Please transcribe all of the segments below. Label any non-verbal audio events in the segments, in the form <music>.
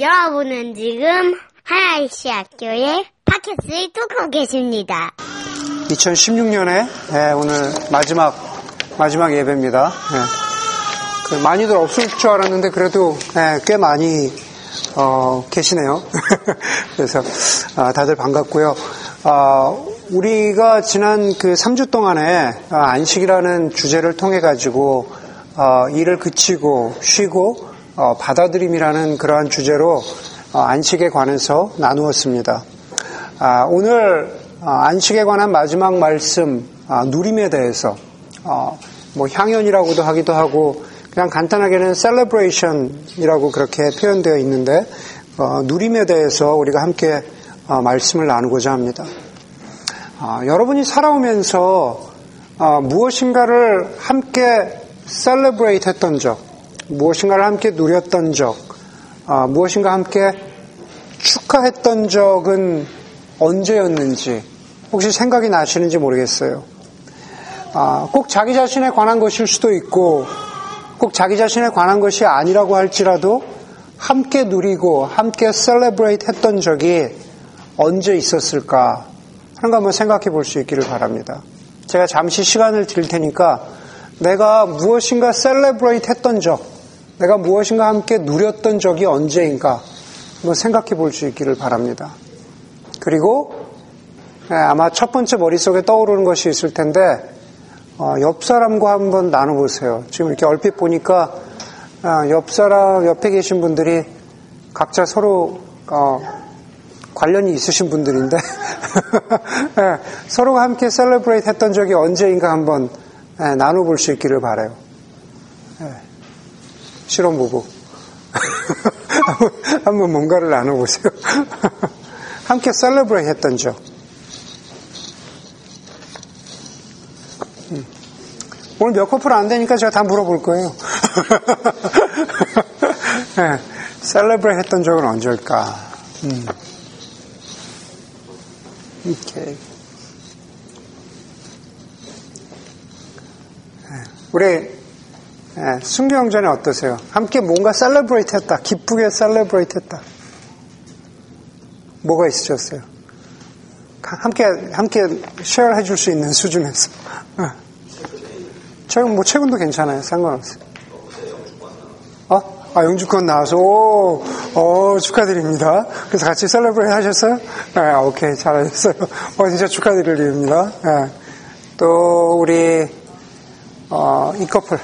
여러분은 지금 하나이시 학교의 팟캐스트를 뚫고 계십니다. 2016년에 예, 오늘 마지막 마지막 예배입니다. 예. 그 많이들 없을 줄 알았는데 그래도 예, 꽤 많이 어, 계시네요. <laughs> 그래서 아, 다들 반갑고요. 아, 우리가 지난 그 3주 동안에 아, 안식이라는 주제를 통해 가지고 어, 일을 그치고 쉬고 어, 받아들임이라는 그러한 주제로 어, 안식에 관해서 나누었습니다. 아, 오늘 어, 안식에 관한 마지막 말씀 아, 누림에 대해서 어, 뭐 향연이라고도 하기도 하고 그냥 간단하게는 celebration이라고 그렇게 표현되어 있는데 어, 누림에 대해서 우리가 함께 어, 말씀을 나누고자 합니다. 어, 여러분이 살아오면서 어, 무엇인가를 함께 celebrate 했던 적, 무엇인가를 함께 누렸던 적, 어, 무엇인가 함께 축하했던 적은 언제였는지 혹시 생각이 나시는지 모르겠어요. 아, 꼭 자기 자신에 관한 것일 수도 있고 꼭 자기 자신에 관한 것이 아니라고 할지라도 함께 누리고 함께 셀레브레이트 했던 적이 언제 있었을까 하는 거 한번 생각해 볼 수 있기를 바랍니다. 제가 잠시 시간을 드릴 테니까 내가 무엇인가 셀레브레이트 했던 적, 내가 무엇인가 함께 누렸던 적이 언제인가 한번 생각해 볼 수 있기를 바랍니다. 그리고 네, 아마 첫 번째 머릿속에 떠오르는 것이 있을 텐데 어, 옆 사람과 한번 나눠보세요. 지금 이렇게 얼핏 보니까 어, 옆 사람 옆에 계신 분들이 각자 서로 어, 관련이 있으신 분들인데 네, <laughs> 서로가 함께 celebrate 했던 적이 언제인가 한번 네, 나눠볼 수 있기를 바래요. 네, 실험부부 <laughs> 한번 뭔가를 나눠보세요. <laughs> 함께 celebrate 했던 적. 음. 오늘 몇 커플 안 되니까 제가 다 물어볼 거예요. <laughs> 네, celebrate 했던 적은 언제일까? 음. 오케이. 우리 네, 순경전에 어떠세요? 함께 뭔가 celebrate 했다. 기쁘게 celebrate 했다. 뭐가 있으셨어요? 함께, 함께 share 해줄 수 있는 수준에서. 최근, 뭐, 최근도 괜찮아요. 상관없어요. 어? 아, 영주권 나와서, 오, 오, 축하드립니다. 그래서 같이 celebrate 하셨어요? 네, 오케이, 잘하셨어요. 어, 진짜 축하드릴 일입니다. 네. 또, 우리, 어, 이 커플.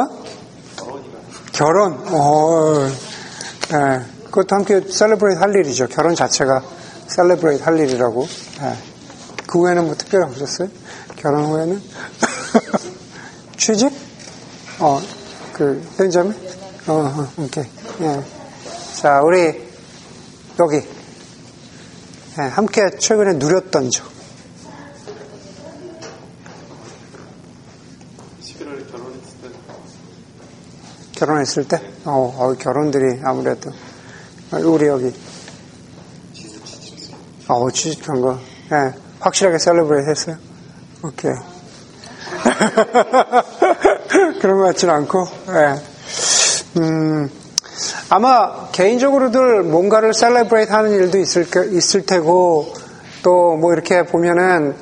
어? 결혼, 어, 예, 그것도 함께 celebrate 할 일이죠. 결혼 자체가 셀레브레이트 할 일이라고. 예. 그 후에는 뭐 특별히 없었어요? 결혼 후에는? <laughs> 취직? 어, 그, 현자매? 어, 어, 오케이. 예. 자, 우리, 여기. 예, 함께 최근에 누렸던 적. 결혼했을 때? 어, 어, 결혼들이 아무래도. 우리 여기. 어, 취직한 거. 예, 확실하게 celebrate 했어요? 오케이. <laughs> 그런 것 같지는 않고, 예. 음, 아마 개인적으로들 뭔가를 celebrate 하는 일도 있을, 있을 테고, 또 뭐 이렇게 보면은,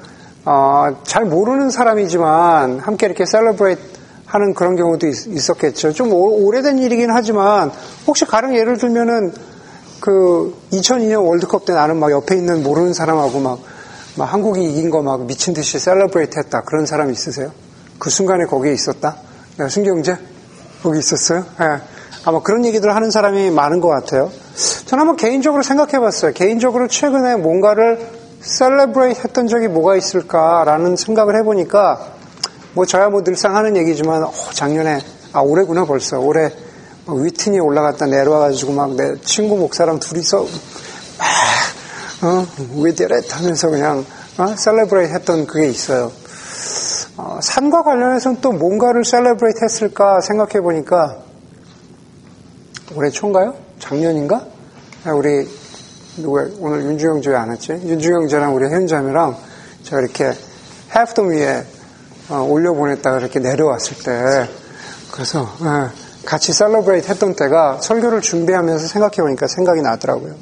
어, 잘 모르는 사람이지만 함께 이렇게 celebrate 하는 그런 경우도 있, 었겠죠좀 오래된 일이긴 하지만 혹시 가령 예를 들면은 그 2002년 월드컵 때 나는 막 옆에 있는 모르는 사람하고 막, 막 한국이 이긴 거 막 미친 듯이 celebrate 했다. 그런 사람 있으세요? 그 순간에 거기에 있었다? 네, 순경제? 거기 있었어요? 네. 아마 그런 얘기들을 하는 사람이 많은 것 같아요. 저는 한번 개인적으로 생각해 봤어요. 개인적으로 최근에 뭔가를 celebrate 했던 적이 뭐가 있을까라는 생각을 해보니까 뭐 저야 뭐 늘상 하는 얘기지만 어, 작년에 아 올해구나 벌써 올해 Whitney 올라갔다 내려와가지고 막 내 친구 목사랑 둘이서 막어 위드렛 하면서 그냥 어? celebrate 했던 그게 있어요. 어, 산과 관련해서는 또 뭔가를 celebrate 했을까 생각해 보니까 올해 초인가요? 작년인가? 우리 누가 오늘 윤주영 제왜 안 왔지? 윤주영 제랑 우리 현자매랑 제가 이렇게 Half Dome 위에 어, 올려보냈다가 이렇게 내려왔을 때, 그래서 예, 같이 celebrate 했던 때가 설교를 준비하면서 생각해 보니까 생각이 나더라고요.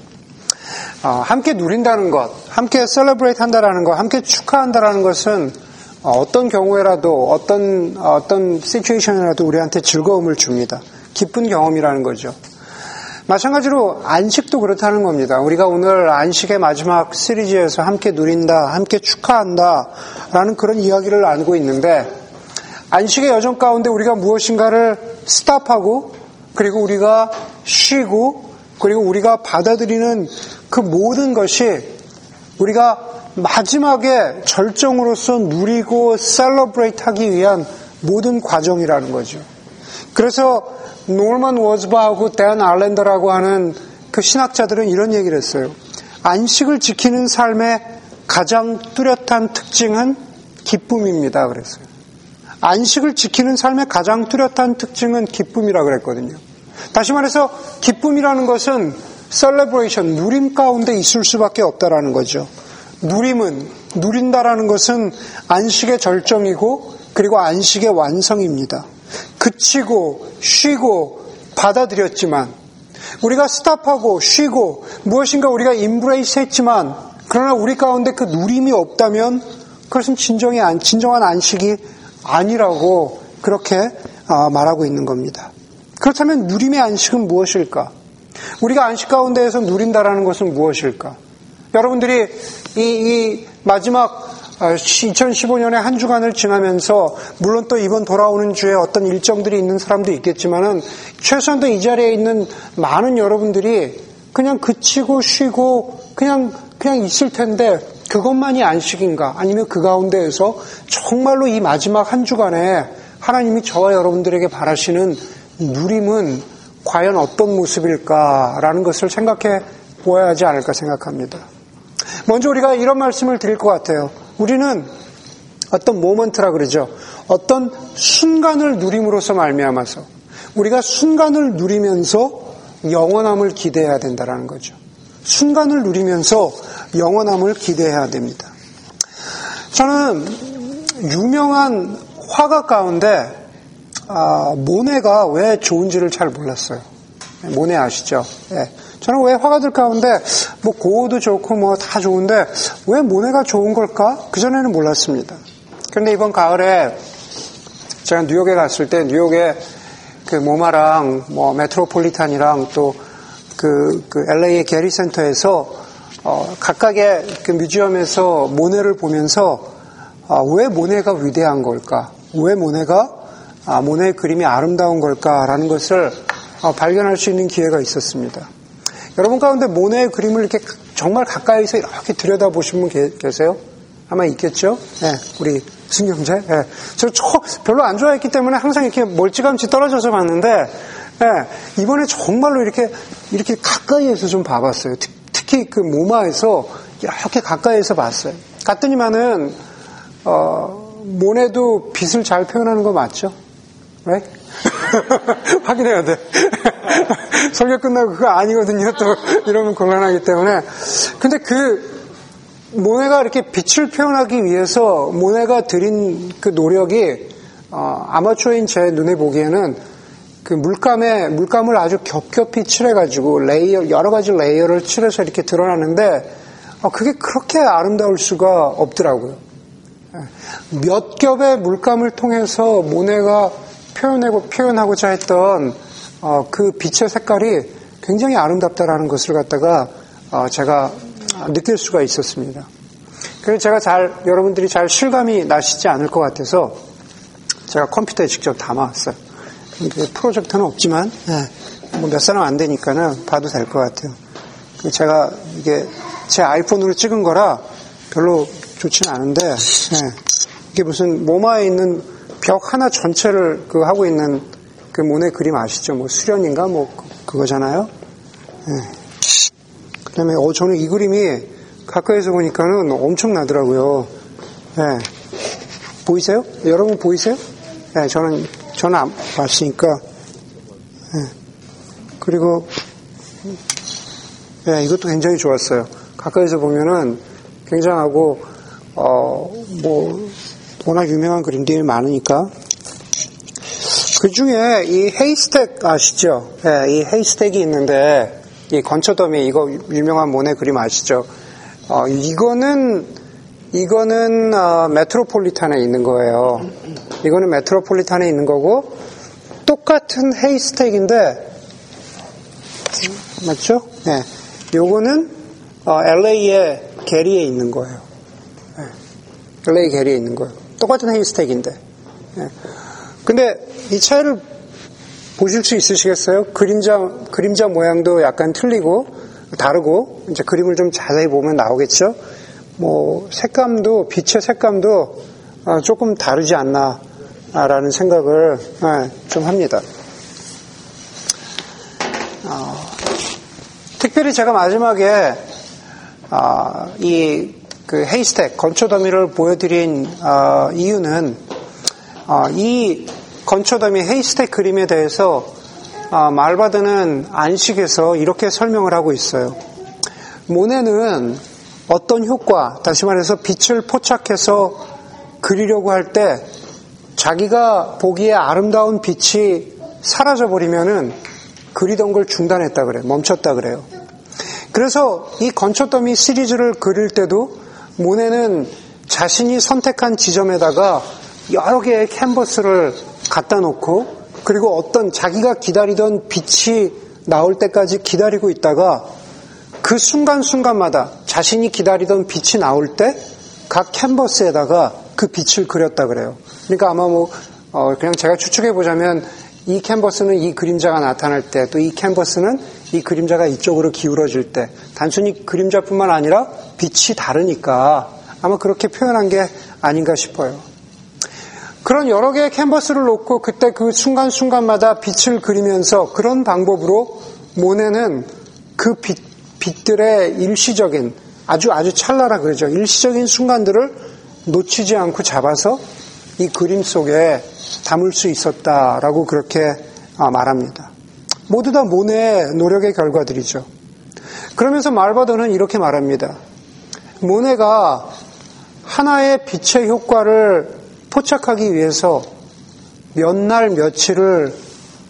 어, 함께 누린다는 것, 함께 celebrate 한다라는 것, 함께 축하한다라는 것은 어떤 경우에라도 어떤 어떤 situation이라도 우리한테 즐거움을 줍니다. 기쁜 경험이라는 거죠. 마찬가지로 안식도 그렇다는 겁니다. 우리가 오늘 안식의 마지막 시리즈에서 함께 누린다, 함께 축하한다, 라는 그런 이야기를 나누고 있는데, 안식의 여정 가운데 우리가 무엇인가를 stop하고, 그리고 우리가 쉬고, 그리고 우리가 받아들이는 그 모든 것이 우리가 마지막에 절정으로서 누리고 celebrate 하기 위한 모든 과정이라는 거죠. 그래서 노먼 워즈바하고 댄 알렌더라고 하는 그 신학자들은 이런 얘기를 했어요. 안식을 지키는 삶의 가장 뚜렷한 특징은 기쁨입니다. 그랬어요. 안식을 지키는 삶의 가장 뚜렷한 특징은 기쁨이라 그랬거든요. 다시 말해서 기쁨이라는 것은 셀레브레이션, 누림 가운데 있을 수밖에 없다라는 거죠. 누림은 누린다라는 것은 안식의 절정이고 그리고 안식의 완성입니다. 그치고 쉬고 받아들였지만 우리가 스탑하고 쉬고 무엇인가 우리가 인브레이스 했지만 그러나 우리 가운데 그 누림이 없다면 그것은 진정의 안, 진정한 안식이 아니라고 그렇게 아, 말하고 있는 겁니다. 그렇다면 누림의 안식은 무엇일까? 우리가 안식 가운데에서 누린다라는 것은 무엇일까? 여러분들이 이, 이 마지막 2015년의 어, 한 주간을 지나면서 물론 또 이번 돌아오는 주에 어떤 일정들이 있는 사람도 있겠지만은 최소한도 이 자리에 있는 많은 여러분들이 그냥 그치고 쉬고 그냥 그냥 있을 텐데 그것만이 안식인가 아니면 그 가운데에서 정말로 이 마지막 한 주간에 하나님이 저와 여러분들에게 바라시는 누림은 과연 어떤 모습일까라는 것을 생각해 보아야 하지 않을까 생각합니다. 먼저 우리가 이런 말씀을 드릴 것 같아요. 우리는 어떤 모먼트라 그러죠. 어떤 순간을 누림으로써 말미암아서 우리가 순간을 누리면서 영원함을 기대해야 된다는 거죠. 순간을 누리면서 영원함을 기대해야 됩니다. 저는 유명한 화가 가운데 아, 모네가 왜 좋은지를 잘 몰랐어요. 모네 아시죠? 네. 저는 왜 화가들 가운데 뭐 고우도 좋고 뭐 다 좋은데 왜 모네가 좋은 걸까? 그전에는 몰랐습니다. 그런데 이번 가을에 제가 뉴욕에 갔을 때 뉴욕에 그 모마랑 뭐 메트로폴리탄이랑 또 그, 그 LA의 게리 센터에서 어, 각각의 그 뮤지엄에서 모네를 보면서 아, 왜 모네가 위대한 걸까? 왜 모네가 아, 모네의 그림이 아름다운 걸까라는 것을 어, 발견할 수 있는 기회가 있었습니다. 여러분 가운데 모네의 그림을 이렇게 정말 가까이서 이렇게 들여다보신 분 계세요? 아마 있겠죠? 네, 우리 승경제. 네. 저, 저 별로 안 좋아했기 때문에 항상 이렇게 멀찌감치 떨어져서 봤는데 네, 이번에 정말로 이렇게 이렇게 가까이에서 좀 봐봤어요. 특히 그 모마에서 이렇게 가까이에서 봤어요. 갔더니만은 어, 모네도 빛을 잘 표현하는 거 맞죠? Right? <laughs> 확인해야 돼. <laughs> 설교 끝나고 그거 아니거든요. <laughs> 또 이러면 곤란하기 때문에. 근데 그 모네가 이렇게 빛을 표현하기 위해서 모네가 들인 그 노력이 어, 아마추어인 제 눈에 보기에는 그 물감에 물감을 아주 겹겹이 칠해가지고 layer 여러 가지 layer를 칠해서 이렇게 드러나는데 어, 그게 그렇게 아름다울 수가 없더라고요. 몇 겹의 물감을 통해서 모네가 표현하고 표현하고자 했던 어, 그 빛의 색깔이 굉장히 아름답다라는 것을 갖다가 어, 제가 느낄 수가 있었습니다. 그래서 제가 잘 여러분들이 잘 실감이 나시지 않을 것 같아서 제가 컴퓨터에 직접 담아왔어요. 프로젝터는 없지만 예, 뭐몇 사람 안 되니까는 봐도 될 것 같아요. 제가 이게 제 아이폰으로 찍은 거라 별로 좋지는 않은데 예, 이게 무슨 모마에 있는 벽 하나 전체를 그 하고 있는 그 모네 그림 아시죠? 뭐 수련인가 뭐 그, 그거잖아요. 네. 그다음에 어 저는 이 그림이 가까이서 보니까는 엄청나더라고요. 네. 보이세요? 여러분 보이세요? 네, 저는 저는 안 봤으니까. 네. 그리고 네, 이것도 굉장히 좋았어요. 가까이서 보면은 굉장하고 어 뭐 워낙 유명한 그림들이 많으니까. 그 중에 이 헤이스텍 아시죠? 예, 이 헤이스텍이 있는데 이 건초더미 이거 유명한 모네 그림 아시죠? 어, 이거는 이거는 어, 메트로폴리탄에 있는 거예요. 이거는 메트로폴리탄에 있는 거고 똑같은 헤이스텍인데 맞죠? 네. 요거는 어, LA의 게리에 있는 거예요. 네. LA 게리에 있는 거예요. 똑같은 헤이스텍인데. 네. 근데 이 차이를 보실 수 있으시겠어요? 그림자 그림자 모양도 약간 틀리고 다르고 이제 그림을 좀 자세히 보면 나오겠죠. 뭐 색감도 빛의 색감도 어, 조금 다르지 않나라는 생각을 네, 좀 합니다. 어, 특별히 제가 마지막에 어, 이그 헤이스텍 건초 더미를 보여드린 어, 이유는 어, 이 건초 더미 헤이스텍 그림에 대해서 어, 말바드는 안식에서 이렇게 설명을 하고 있어요. 모네는 어떤 효과, 다시 말해서 빛을 포착해서 그리려고 할 때 자기가 보기에 아름다운 빛이 사라져 버리면은 그리던 걸 중단했다 그래요. 멈췄다 그래요. 그래서 이 건초더미 시리즈를 그릴 때도 모네는 자신이 선택한 지점에다가 여러 개의 캔버스를 갖다 놓고 그리고 어떤 자기가 기다리던 빛이 나올 때까지 기다리고 있다가 그 순간순간마다 자신이 기다리던 빛이 나올 때 각 캔버스에다가 그 빛을 그렸다 그래요. 그러니까 아마 뭐 어, 그냥 제가 추측해 보자면 이 캔버스는 이 그림자가 나타날 때, 또 이 캔버스는 이 그림자가 이쪽으로 기울어질 때, 단순히 그림자뿐만 아니라 빛이 다르니까 아마 그렇게 표현한 게 아닌가 싶어요. 그런 여러 개의 캔버스를 놓고 그때 그 순간순간마다 빛을 그리면서 그런 방법으로 모네는 그 빛, 빛들의 일시적인 아주 아주 찰나라 그러죠. 일시적인 순간들을 놓치지 않고 잡아서 이 그림 속에 담을 수 있었다라고 그렇게 말합니다. 모두 다 모네의 노력의 결과들이죠. 그러면서 말바더는 이렇게 말합니다. 모네가 하나의 빛의 효과를 포착하기 위해서 몇 날 며칠을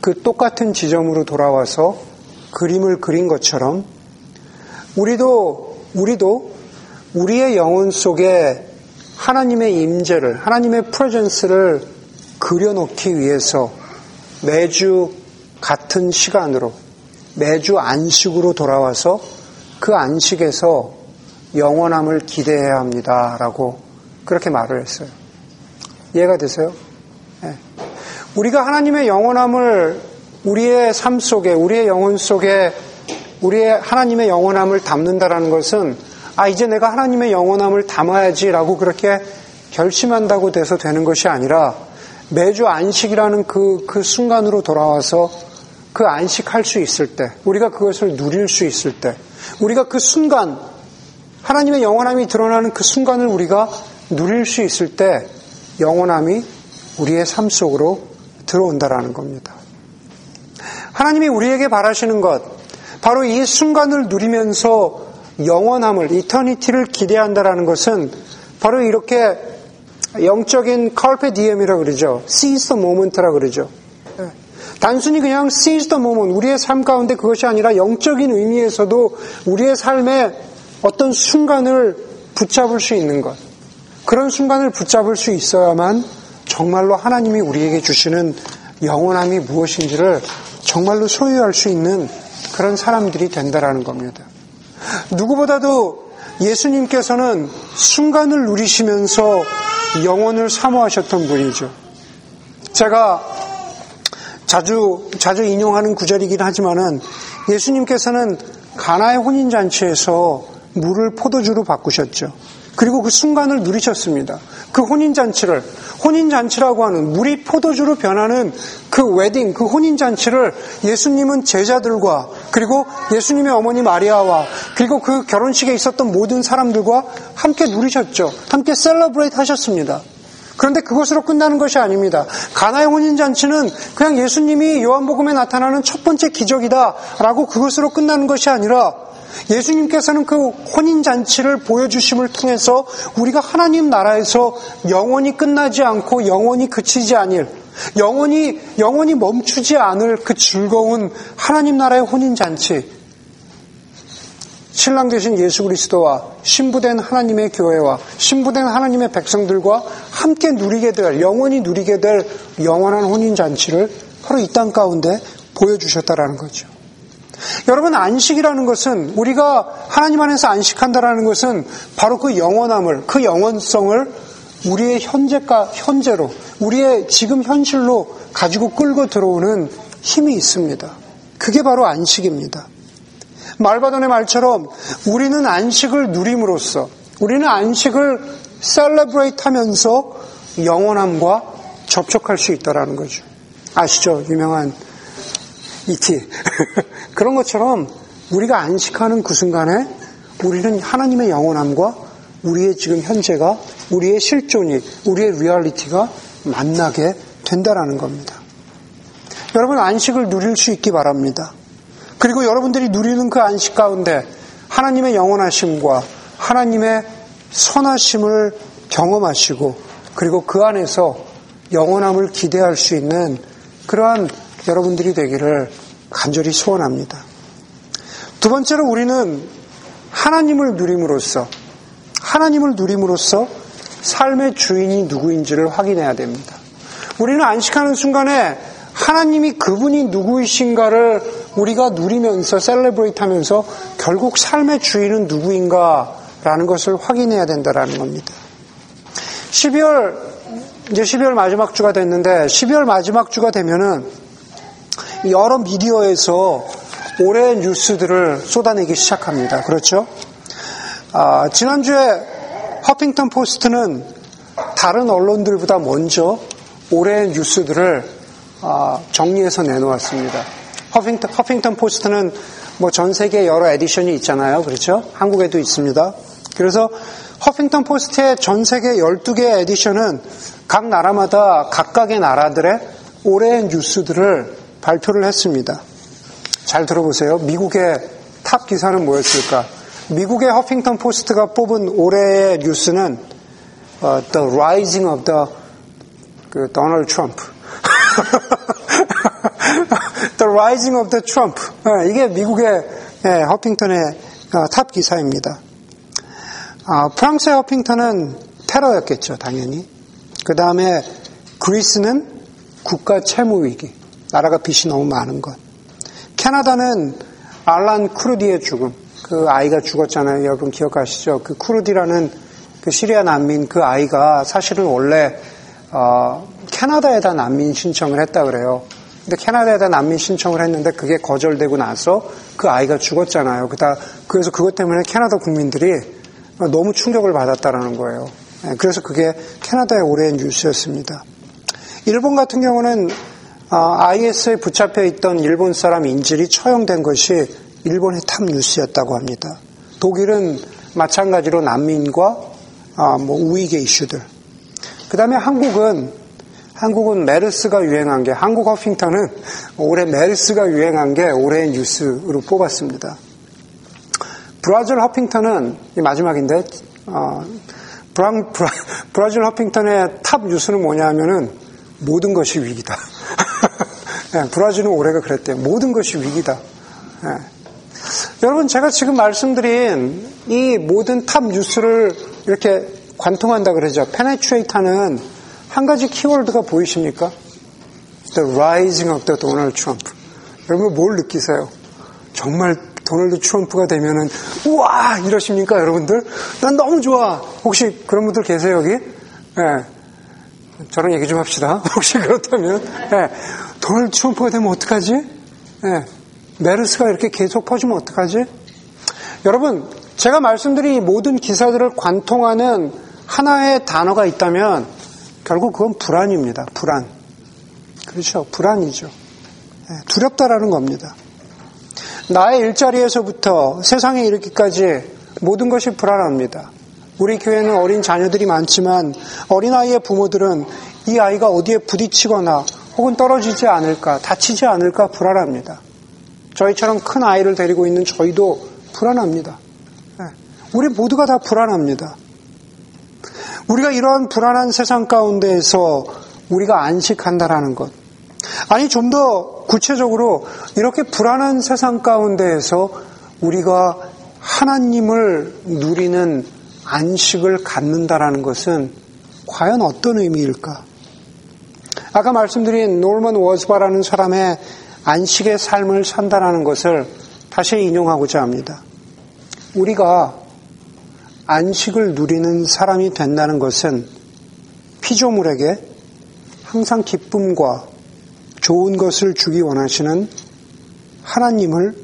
그 똑같은 지점으로 돌아와서 그림을 그린 것처럼 우리도 우리도 우리의 영혼 속에 하나님의 임재를 하나님의 프레젠스를 그려놓기 위해서 매주 같은 시간으로 매주 안식으로 돌아와서 그 안식에서 영원함을 기대해야 합니다라고 그렇게 말을 했어요. 이해가 되세요? 네. 우리가 하나님의 영원함을 우리의 삶 속에 우리의 영혼 속에 우리의 하나님의 영원함을 담는다라는 것은 아 이제 내가 하나님의 영원함을 담아야지라고 그렇게 결심한다고 돼서 되는 것이 아니라 매주 안식이라는 그, 그 순간으로 돌아와서 그 안식할 수 있을 때, 우리가 그것을 누릴 수 있을 때, 우리가 그 순간, 하나님의 영원함이 드러나는 그 순간을 우리가 누릴 수 있을 때, 영원함이 우리의 삶 속으로 들어온다라는 겁니다. 하나님이 우리에게 바라시는 것, 바로 이 순간을 누리면서 영원함을, 이터니티를 기대한다라는 것은 바로 이렇게 영적인 carpe diem이라 그러죠. seize the moment라 그러죠. 단순히 그냥 seize the moment, 우리의 삶 가운데 그것이 아니라 영적인 의미에서도 우리의 삶에 어떤 순간을 붙잡을 수 있는 것. 그런 순간을 붙잡을 수 있어야만 정말로 하나님이 우리에게 주시는 영원함이 무엇인지를 정말로 소유할 수 있는 그런 사람들이 된다라는 겁니다. 누구보다도 예수님께서는 순간을 누리시면서 영혼을 사모하셨던 분이죠. 제가 자주 자주 인용하는 구절이긴 하지만은 예수님께서는 가나의 혼인 잔치에서 물을 포도주로 바꾸셨죠. 그리고 그 순간을 누리셨습니다. 그 혼인잔치를, 혼인잔치라고 하는 물이 포도주로 변하는 그 웨딩, 그 혼인잔치를 예수님은 제자들과 그리고 예수님의 어머니 마리아와 그리고 그 결혼식에 있었던 모든 사람들과 함께 누리셨죠. 함께 셀러브레이트 하셨습니다. 그런데 그것으로 끝나는 것이 아닙니다. 가나의 혼인잔치는 그냥 예수님이 요한복음에 나타나는 첫 번째 기적이다라고 그것으로 끝나는 것이 아니라 예수님께서는 그 혼인잔치를 보여주심을 통해서 우리가 하나님 나라에서 영원히 끝나지 않고 영원히 그치지 아닐 영원히, 영원히 멈추지 않을 그 즐거운 하나님 나라의 혼인잔치. 신랑 되신 예수 그리스도와 신부된 하나님의 교회와 신부된 하나님의 백성들과 함께 누리게 될, 영원히 누리게 될 영원한 혼인잔치를 바로 이 땅 가운데 보여주셨다라는 거죠. 여러분, 안식이라는 것은 우리가 하나님 안에서 안식한다라는 것은 바로 그 영원함을, 그 영원성을 우리의 현재가, 현재로, 우리의 지금 현실로 가지고 끌고 들어오는 힘이 있습니다. 그게 바로 안식입니다. 말바돈의 말처럼 우리는 안식을 누림으로써 우리는 안식을 셀러브레이트 하면서 영원함과 접촉할 수 있다라는 거죠. 아시죠? 유명한 이티. <laughs> 그런 것처럼 우리가 안식하는 그 순간에 우리는 하나님의 영원함과 우리의 지금 현재가 우리의 실존이 우리의 리얼리티가 만나게 된다라는 겁니다. 여러분 안식을 누릴 수 있기 바랍니다. 그리고 여러분들이 누리는 그 안식 가운데 하나님의 영원하심과 하나님의 선하심을 경험하시고 그리고 그 안에서 영원함을 기대할 수 있는 그러한 여러분들이 되기를 간절히 소원합니다. 두 번째로 우리는 하나님을 누림으로써 하나님을 누림으로써 삶의 주인이 누구인지를 확인해야 됩니다. 우리는 안식하는 순간에 하나님이 그분이 누구이신가를 우리가 누리면서 셀레브레이트 하면서 결국 삶의 주인은 누구인가라는 것을 확인해야 된다라는 겁니다. 12월 이제 12월 마지막 주가 됐는데 12월 마지막 주가 되면은 여러 미디어에서 올해의 뉴스들을 쏟아내기 시작합니다. 그렇죠? 아, 지난주에 허핑턴 포스트는 다른 언론들보다 먼저 올해의 뉴스들을 아, 정리해서 내놓았습니다. 허핑턴, 허핑턴 포스트는 뭐 전 세계 여러 edition이 있잖아요. 그렇죠? 한국에도 있습니다. 그래서 허핑턴 포스트의 전 세계 12개 edition은 각 나라마다 각각의 나라들의 올해의 뉴스들을 발표를 했습니다. 잘 들어보세요. 미국의 top 기사는 뭐였을까? 미국의 허핑턴 포스트가 뽑은 올해의 뉴스는 uh, The Rising of the 그 Donald Trump. <laughs> the Rising of the Trump. 네, 이게 미국의 네, 허핑턴의 어, top 기사입니다. 아, 프랑스의 허핑턴은 테러였겠죠, 당연히. 그 다음에 그리스는 국가 채무 위기. 나라가 빚이 너무 많은 것. 캐나다는 알란 쿠르디의 죽음. 그 아이가 죽었잖아요. 여러분 기억하시죠? 그 쿠르디라는 그 시리아 난민 그 아이가 사실은 원래 어, 캐나다에다 난민 신청을 했다 그래요. 근데 캐나다에다 난민 신청을 했는데 그게 거절되고 나서 그 아이가 죽었잖아요. 그다 그래서 그것 때문에 캐나다 국민들이 너무 충격을 받았다라는 거예요. 예, 그래서 그게 캐나다의 올해의 뉴스였습니다. 일본 같은 경우는 IS에 아, 붙잡혀 있던 일본 사람 인질이 처형된 것이 일본의 top 뉴스였다고 합니다. 독일은 마찬가지로 난민과 아, 뭐 우익의 이슈들. 그 다음에 한국은 한국은 메르스가 유행한 게 한국 허핑턴은 올해 메르스가 유행한 게 올해의 뉴스로 뽑았습니다. 브라질 허핑턴은 마지막인데 어, 브라, 브라, 브라질 허핑턴의 top 뉴스는 뭐냐면은 모든 것이 위기다. 네, 브라질은 올해가 그랬대요. 모든 것이 위기다. 네. 여러분 제가 지금 말씀드린 이 모든 top 뉴스를 이렇게 관통한다 그러죠. penetrate하는 한 가지 키워드가 보이십니까? The rising of the Donald Trump. 여러분 뭘 느끼세요? 정말 도널드 트럼프가 되면은 우와 이러십니까 여러분들? 난 너무 좋아. 혹시 그런 분들 계세요 여기? 네. 저랑 얘기 좀 합시다. <laughs> 혹시 그렇다면 네. 도널드 트럼프가 되면 어떡하지? 네. 메르스가 이렇게 계속 퍼지면 어떡하지? 여러분 제가 말씀드린 모든 기사들을 관통하는 하나의 단어가 있다면 결국 그건 불안입니다. 불안. 그렇죠. 불안이죠. 두렵다라는 겁니다. 나의 일자리에서부터 세상에 이르기까지 모든 것이 불안합니다. 우리 교회는 어린 자녀들이 많지만 어린아이의 부모들은 이 아이가 어디에 부딪히거나 혹은 떨어지지 않을까, 다치지 않을까 불안합니다. 저희처럼 큰 아이를 데리고 있는 저희도 불안합니다. 우리 모두가 다 불안합니다. 우리가 이러한 불안한 세상 가운데에서 우리가 안식한다라는 것. 아니, 좀 더 구체적으로 이렇게 불안한 세상 가운데에서 우리가 하나님을 누리는 안식을 갖는다라는 것은 과연 어떤 의미일까? 아까 말씀드린 놀먼 워즈바라는 사람의 안식의 삶을 산다라는 것을 다시 인용하고자 합니다. 우리가 안식을 누리는 사람이 된다는 것은 피조물에게 항상 기쁨과 좋은 것을 주기 원하시는 하나님을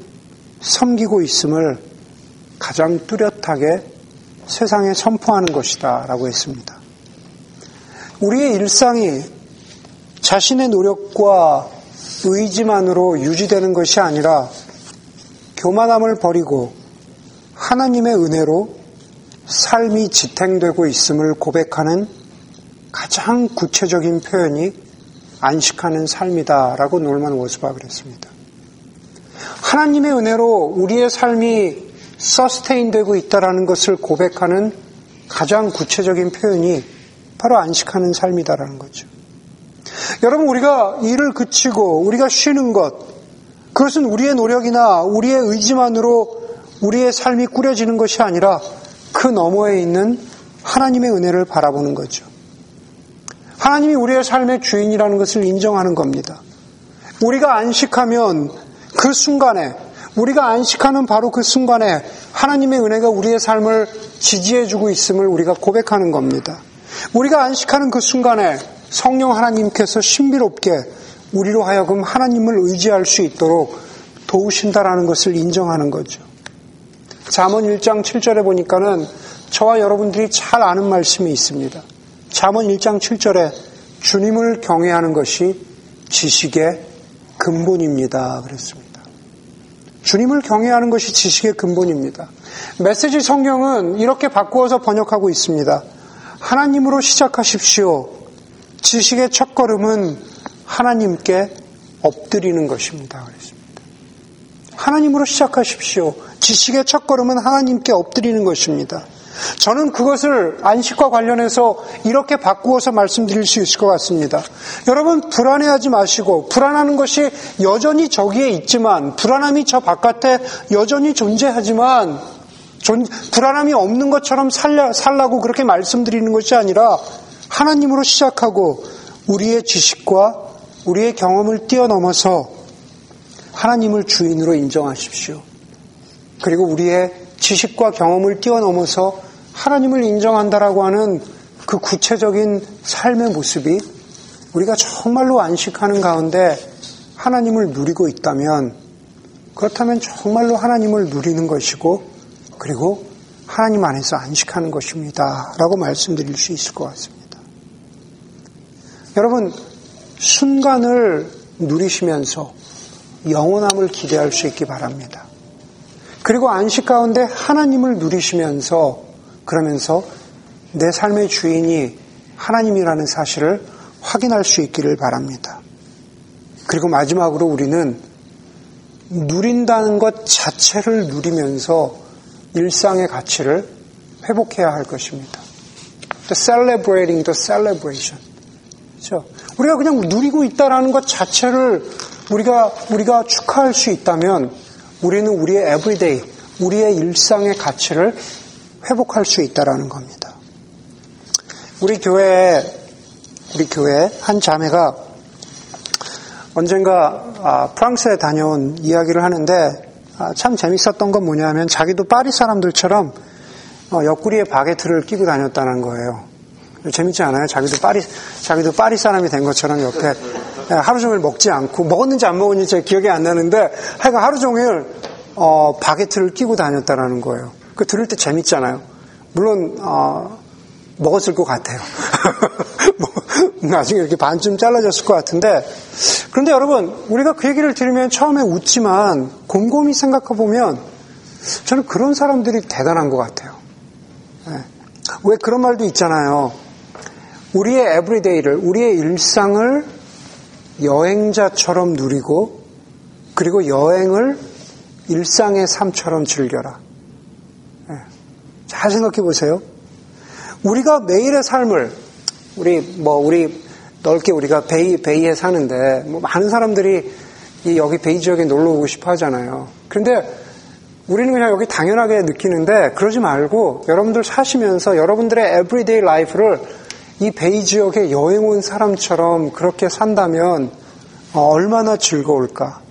섬기고 있음을 가장 뚜렷하게 세상에 선포하는 것이다 라고 했습니다. 우리의 일상이 자신의 노력과 의지만으로 유지되는 것이 아니라 교만함을 버리고 하나님의 은혜로 삶이 지탱되고 있음을 고백하는 가장 구체적인 표현이 안식하는 삶이다라고 놀만 워스바 그랬습니다. 하나님의 은혜로 우리의 삶이 서스테인 되고 있다라는 것을 고백하는 가장 구체적인 표현이 바로 안식하는 삶이다라는 거죠. 여러분 우리가 일을 그치고 우리가 쉬는 것 그것은 우리의 노력이나 우리의 의지만으로 우리의 삶이 꾸려지는 것이 아니라 그 너머에 있는 하나님의 은혜를 바라보는 거죠. 하나님이 우리의 삶의 주인이라는 것을 인정하는 겁니다. 우리가 안식하면 그 순간에 우리가 안식하는 바로 그 순간에 하나님의 은혜가 우리의 삶을 지지해주고 있음을 우리가 고백하는 겁니다. 우리가 안식하는 그 순간에 성령 하나님께서 신비롭게 우리로 하여금 하나님을 의지할 수 있도록 도우신다라는 것을 인정하는 거죠. 잠언 1장 7절에 보니까는 저와 여러분들이 잘 아는 말씀이 있습니다. 잠언 1장 7절에 주님을 경외하는 것이 지식의 근본입니다. 그랬습니다. 주님을 경외하는 것이 지식의 근본입니다. 메시지 성경은 이렇게 바꾸어서 번역하고 있습니다. 하나님으로 시작하십시오. 지식의 첫 걸음은 하나님께 엎드리는 것입니다. 그랬습니다. 하나님으로 시작하십시오. 지식의 첫 걸음은 하나님께 엎드리는 것입니다. 저는 그것을 안식과 관련해서 이렇게 바꾸어서 말씀드릴 수 있을 것 같습니다. 여러분, 불안해하지 마시고, 불안하는 것이 여전히 저기에 있지만, 불안함이 저 바깥에 여전히 존재하지만, 불안함이 없는 것처럼 살려, 살라고 그렇게 말씀드리는 것이 아니라, 하나님으로 시작하고, 우리의 지식과 우리의 경험을 뛰어넘어서 하나님을 주인으로 인정하십시오. 그리고 우리의 지식과 경험을 뛰어넘어서 하나님을 인정한다라고 하는 그 구체적인 삶의 모습이 우리가 정말로 안식하는 가운데 하나님을 누리고 있다면 그렇다면 정말로 하나님을 누리는 것이고 그리고 하나님 안에서 안식하는 것입니다. 라고 말씀드릴 수 있을 것 같습니다. 여러분, 순간을 누리시면서 영원함을 기대할 수 있기 바랍니다. 그리고 안식 가운데 하나님을 누리시면서 그러면서 내 삶의 주인이 하나님이라는 사실을 확인할 수 있기를 바랍니다. 그리고 마지막으로 우리는 누린다는 것 자체를 누리면서 일상의 가치를 회복해야 할 것입니다. The celebrating the celebration. 그렇죠? 우리가 그냥 누리고 있다라는 것 자체를 우리가 우리가 축하할 수 있다면 우리는 우리의 everyday, 우리의 일상의 가치를 회복할 수 있다라는 겁니다. 우리 교회 우리 교회 한 자매가 언젠가 아, 프랑스에 다녀온 이야기를 하는데 아, 참 재밌었던 건 뭐냐면 자기도 파리 사람들처럼 어, 옆구리에 바게트를 끼고 다녔다는 거예요. 재밌지 않아요? 자기도 파리 자기도 파리 사람이 된 것처럼 옆에 하루 종일 먹지 않고 먹었는지 안 먹었는지 제 기억이 안 나는데 하여간 하루 종일 어, 바게트를 끼고 다녔다라는 거예요. 그 들을 때 재밌잖아요. 물론 어, 먹었을 것 같아요. <laughs> 뭐, 나중에 이렇게 반쯤 잘라졌을 것 같은데 그런데 여러분 우리가 그 얘기를 들으면 처음에 웃지만 곰곰이 생각해 보면 저는 그런 사람들이 대단한 것 같아요. 네. 왜 그런 말도 있잖아요. 우리의 에브리데이를 우리의 일상을 여행자처럼 누리고 그리고 여행을 일상의 삶처럼 즐겨라. 네. 잘 생각해 보세요. 우리가 매일의 삶을 우리 뭐 우리 넓게 우리가 Bay, Bay에 사는데, 뭐 많은 사람들이 이 여기 Bay 지역에 놀러 오고 싶어 하잖아요. 그런데 우리는 그냥 여기 당연하게 느끼는데, 그러지 말고 여러분들 사시면서 여러분들의 everyday life를 이 베이 지역에 여행 온 사람처럼 그렇게 산다면 어, 얼마나 즐거울까.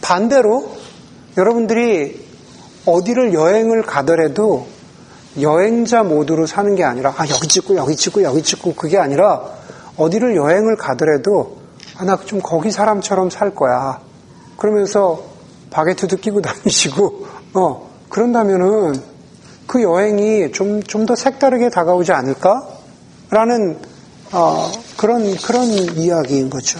반대로 여러분들이 어디를 여행을 가더라도 여행자 모드로 사는 게 아니라 아 여기 찍고 여기 찍고 여기 찍고 그게 아니라 어디를 여행을 가더라도 아 나 좀 거기 사람처럼 살 거야. 그러면서 바게트도 끼고 <laughs> 다니시고 어 그런다면은 그 여행이 좀 좀 더 색다르게 다가오지 않을까 라는 어, 그런 그런 이야기인 거죠.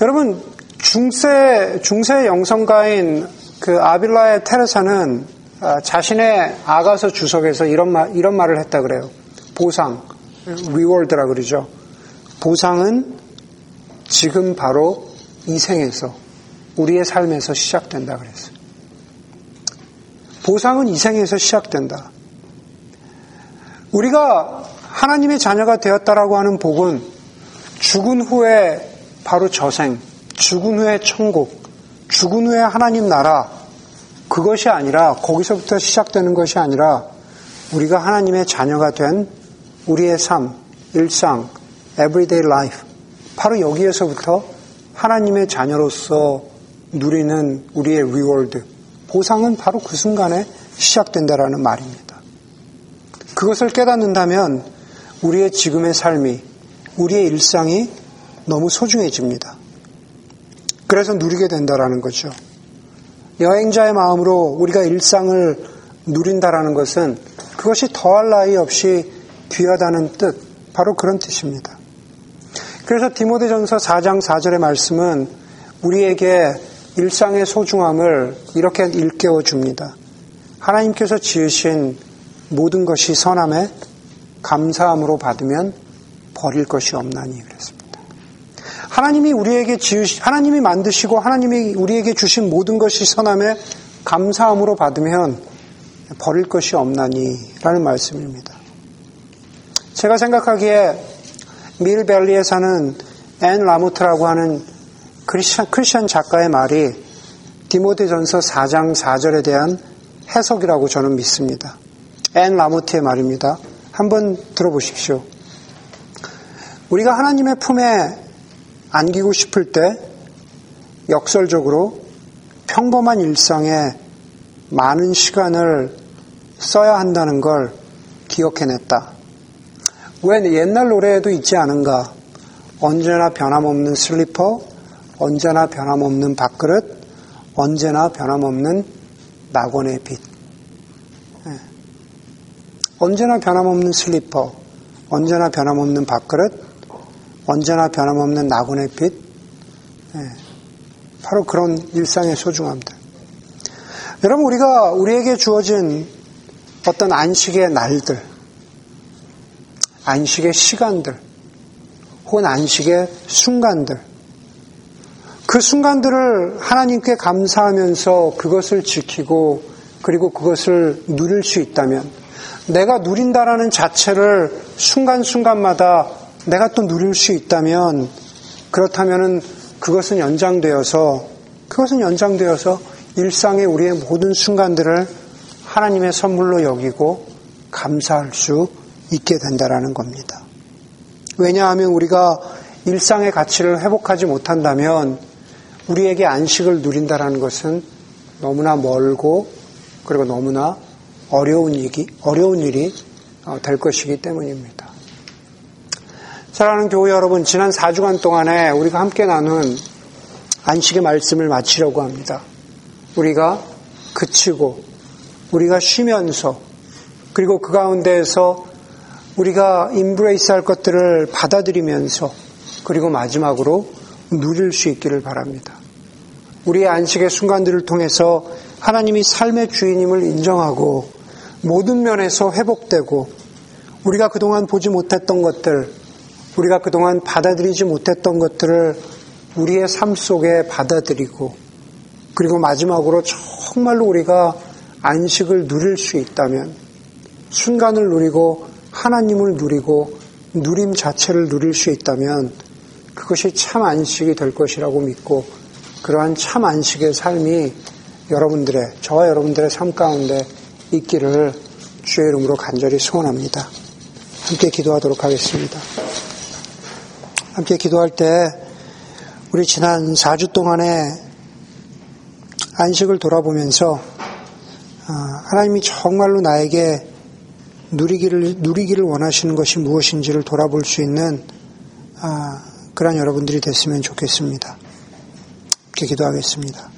여러분 중세 중세 영성가인 그 아빌라의 테레사는 아, 자신의 아가서 주석에서 이런 말 이런 말을 했다 그래요. 보상, 리월드라 그러죠. 보상은 지금 바로 이 생에서 우리의 삶에서 시작된다 그랬어요. 보상은 이 생에서 시작된다. 우리가 하나님의 자녀가 되었다라고 하는 복은 죽은 후에 바로 저생, 죽은 후에 천국, 죽은 후에 하나님 나라, 그것이 아니라, 거기서부터 시작되는 것이 아니라, 우리가 하나님의 자녀가 된 우리의 삶, 일상, everyday life, 바로 여기에서부터 하나님의 자녀로서 누리는 우리의 reward, 보상은 바로 그 순간에 시작된다라는 말입니다. 그것을 깨닫는다면 우리의 지금의 삶이, 우리의 일상이 너무 소중해집니다. 그래서 누리게 된다라는 거죠. 여행자의 마음으로 우리가 일상을 누린다라는 것은 그것이 더할 나위 없이 귀하다는 뜻, 바로 그런 뜻입니다. 그래서 디모데전서 4장 4절의 말씀은 우리에게 일상의 소중함을 이렇게 일깨워 줍니다. 하나님께서 지으신 모든 것이 선함에 감사함으로 받으면 버릴 것이 없나니 그랬습니다. 하나님이 우리에게 지으시, 하나님이 만드시고 하나님이 우리에게 주신 모든 것이 선함에 감사함으로 받으면 버릴 것이 없나니 라는 말씀입니다. 제가 생각하기에 밀밸리에 사는 앤 라모트라고 하는 크리스천, 크리스천 작가의 말이 디모데전서 4장 4절에 대한 해석이라고 저는 믿습니다. 앤 라모트의 말입니다. 한번 들어보십시오. 우리가 하나님의 품에 안기고 싶을 때 역설적으로 평범한 일상에 많은 시간을 써야 한다는 걸 기억해냈다. 왜 옛날 노래에도 있지 않은가? 언제나 변함없는 슬리퍼, 언제나 변함없는 밥그릇, 언제나 변함없는 낙원의 빛. 네. 언제나 변함없는 슬리퍼, 언제나 변함없는 밥그릇, 언제나 변함없는 나군의 빛, 네. 바로 그런 일상의 소중함들. 여러분, 우리가 우리에게 주어진 어떤 안식의 날들, 안식의 시간들, 혹은 안식의 순간들, 그 순간들을 하나님께 감사하면서 그것을 지키고 그리고 그것을 누릴 수 있다면 내가 누린다라는 자체를 순간순간마다 내가 또 누릴 수 있다면 그렇다면은 그것은 연장되어서 그것은 연장되어서 일상의 우리의 모든 순간들을 하나님의 선물로 여기고 감사할 수 있게 된다라는 겁니다. 왜냐하면 우리가 일상의 가치를 회복하지 못한다면 우리에게 안식을 누린다라는 것은 너무나 멀고 그리고 너무나 어려운 일이, 어려운 일이 어, 될 것이기 때문입니다. 사랑하는 교회 여러분, 지난 4주간 동안에 우리가 함께 나눈 안식의 말씀을 마치려고 합니다. 우리가 그치고, 우리가 쉬면서, 그리고 그 가운데에서 우리가 인브레이스 할 것들을 받아들이면서, 그리고 마지막으로 누릴 수 있기를 바랍니다. 우리의 안식의 순간들을 통해서 하나님이 삶의 주인임을 인정하고 모든 면에서 회복되고 우리가 그동안 보지 못했던 것들, 우리가 그동안 받아들이지 못했던 것들을 우리의 삶 속에 받아들이고 그리고 마지막으로 정말로 우리가 안식을 누릴 수 있다면 순간을 누리고 하나님을 누리고 누림 자체를 누릴 수 있다면 그것이 참 안식이 될 것이라고 믿고 그러한 참 안식의 삶이 여러분들의 저와 여러분들의 삶 가운데 있기를 주의 이름으로 간절히 소원합니다. 함께 기도하도록 하겠습니다. 함께 기도할 때 우리 지난 4주 동안의 안식을 돌아보면서 아, 하나님이 정말로 나에게 누리기를 누리기를 원하시는 것이 무엇인지를 돌아볼 수 있는 아, 그런 여러분들이 됐으면 좋겠습니다. 이렇게 기도하겠습니다.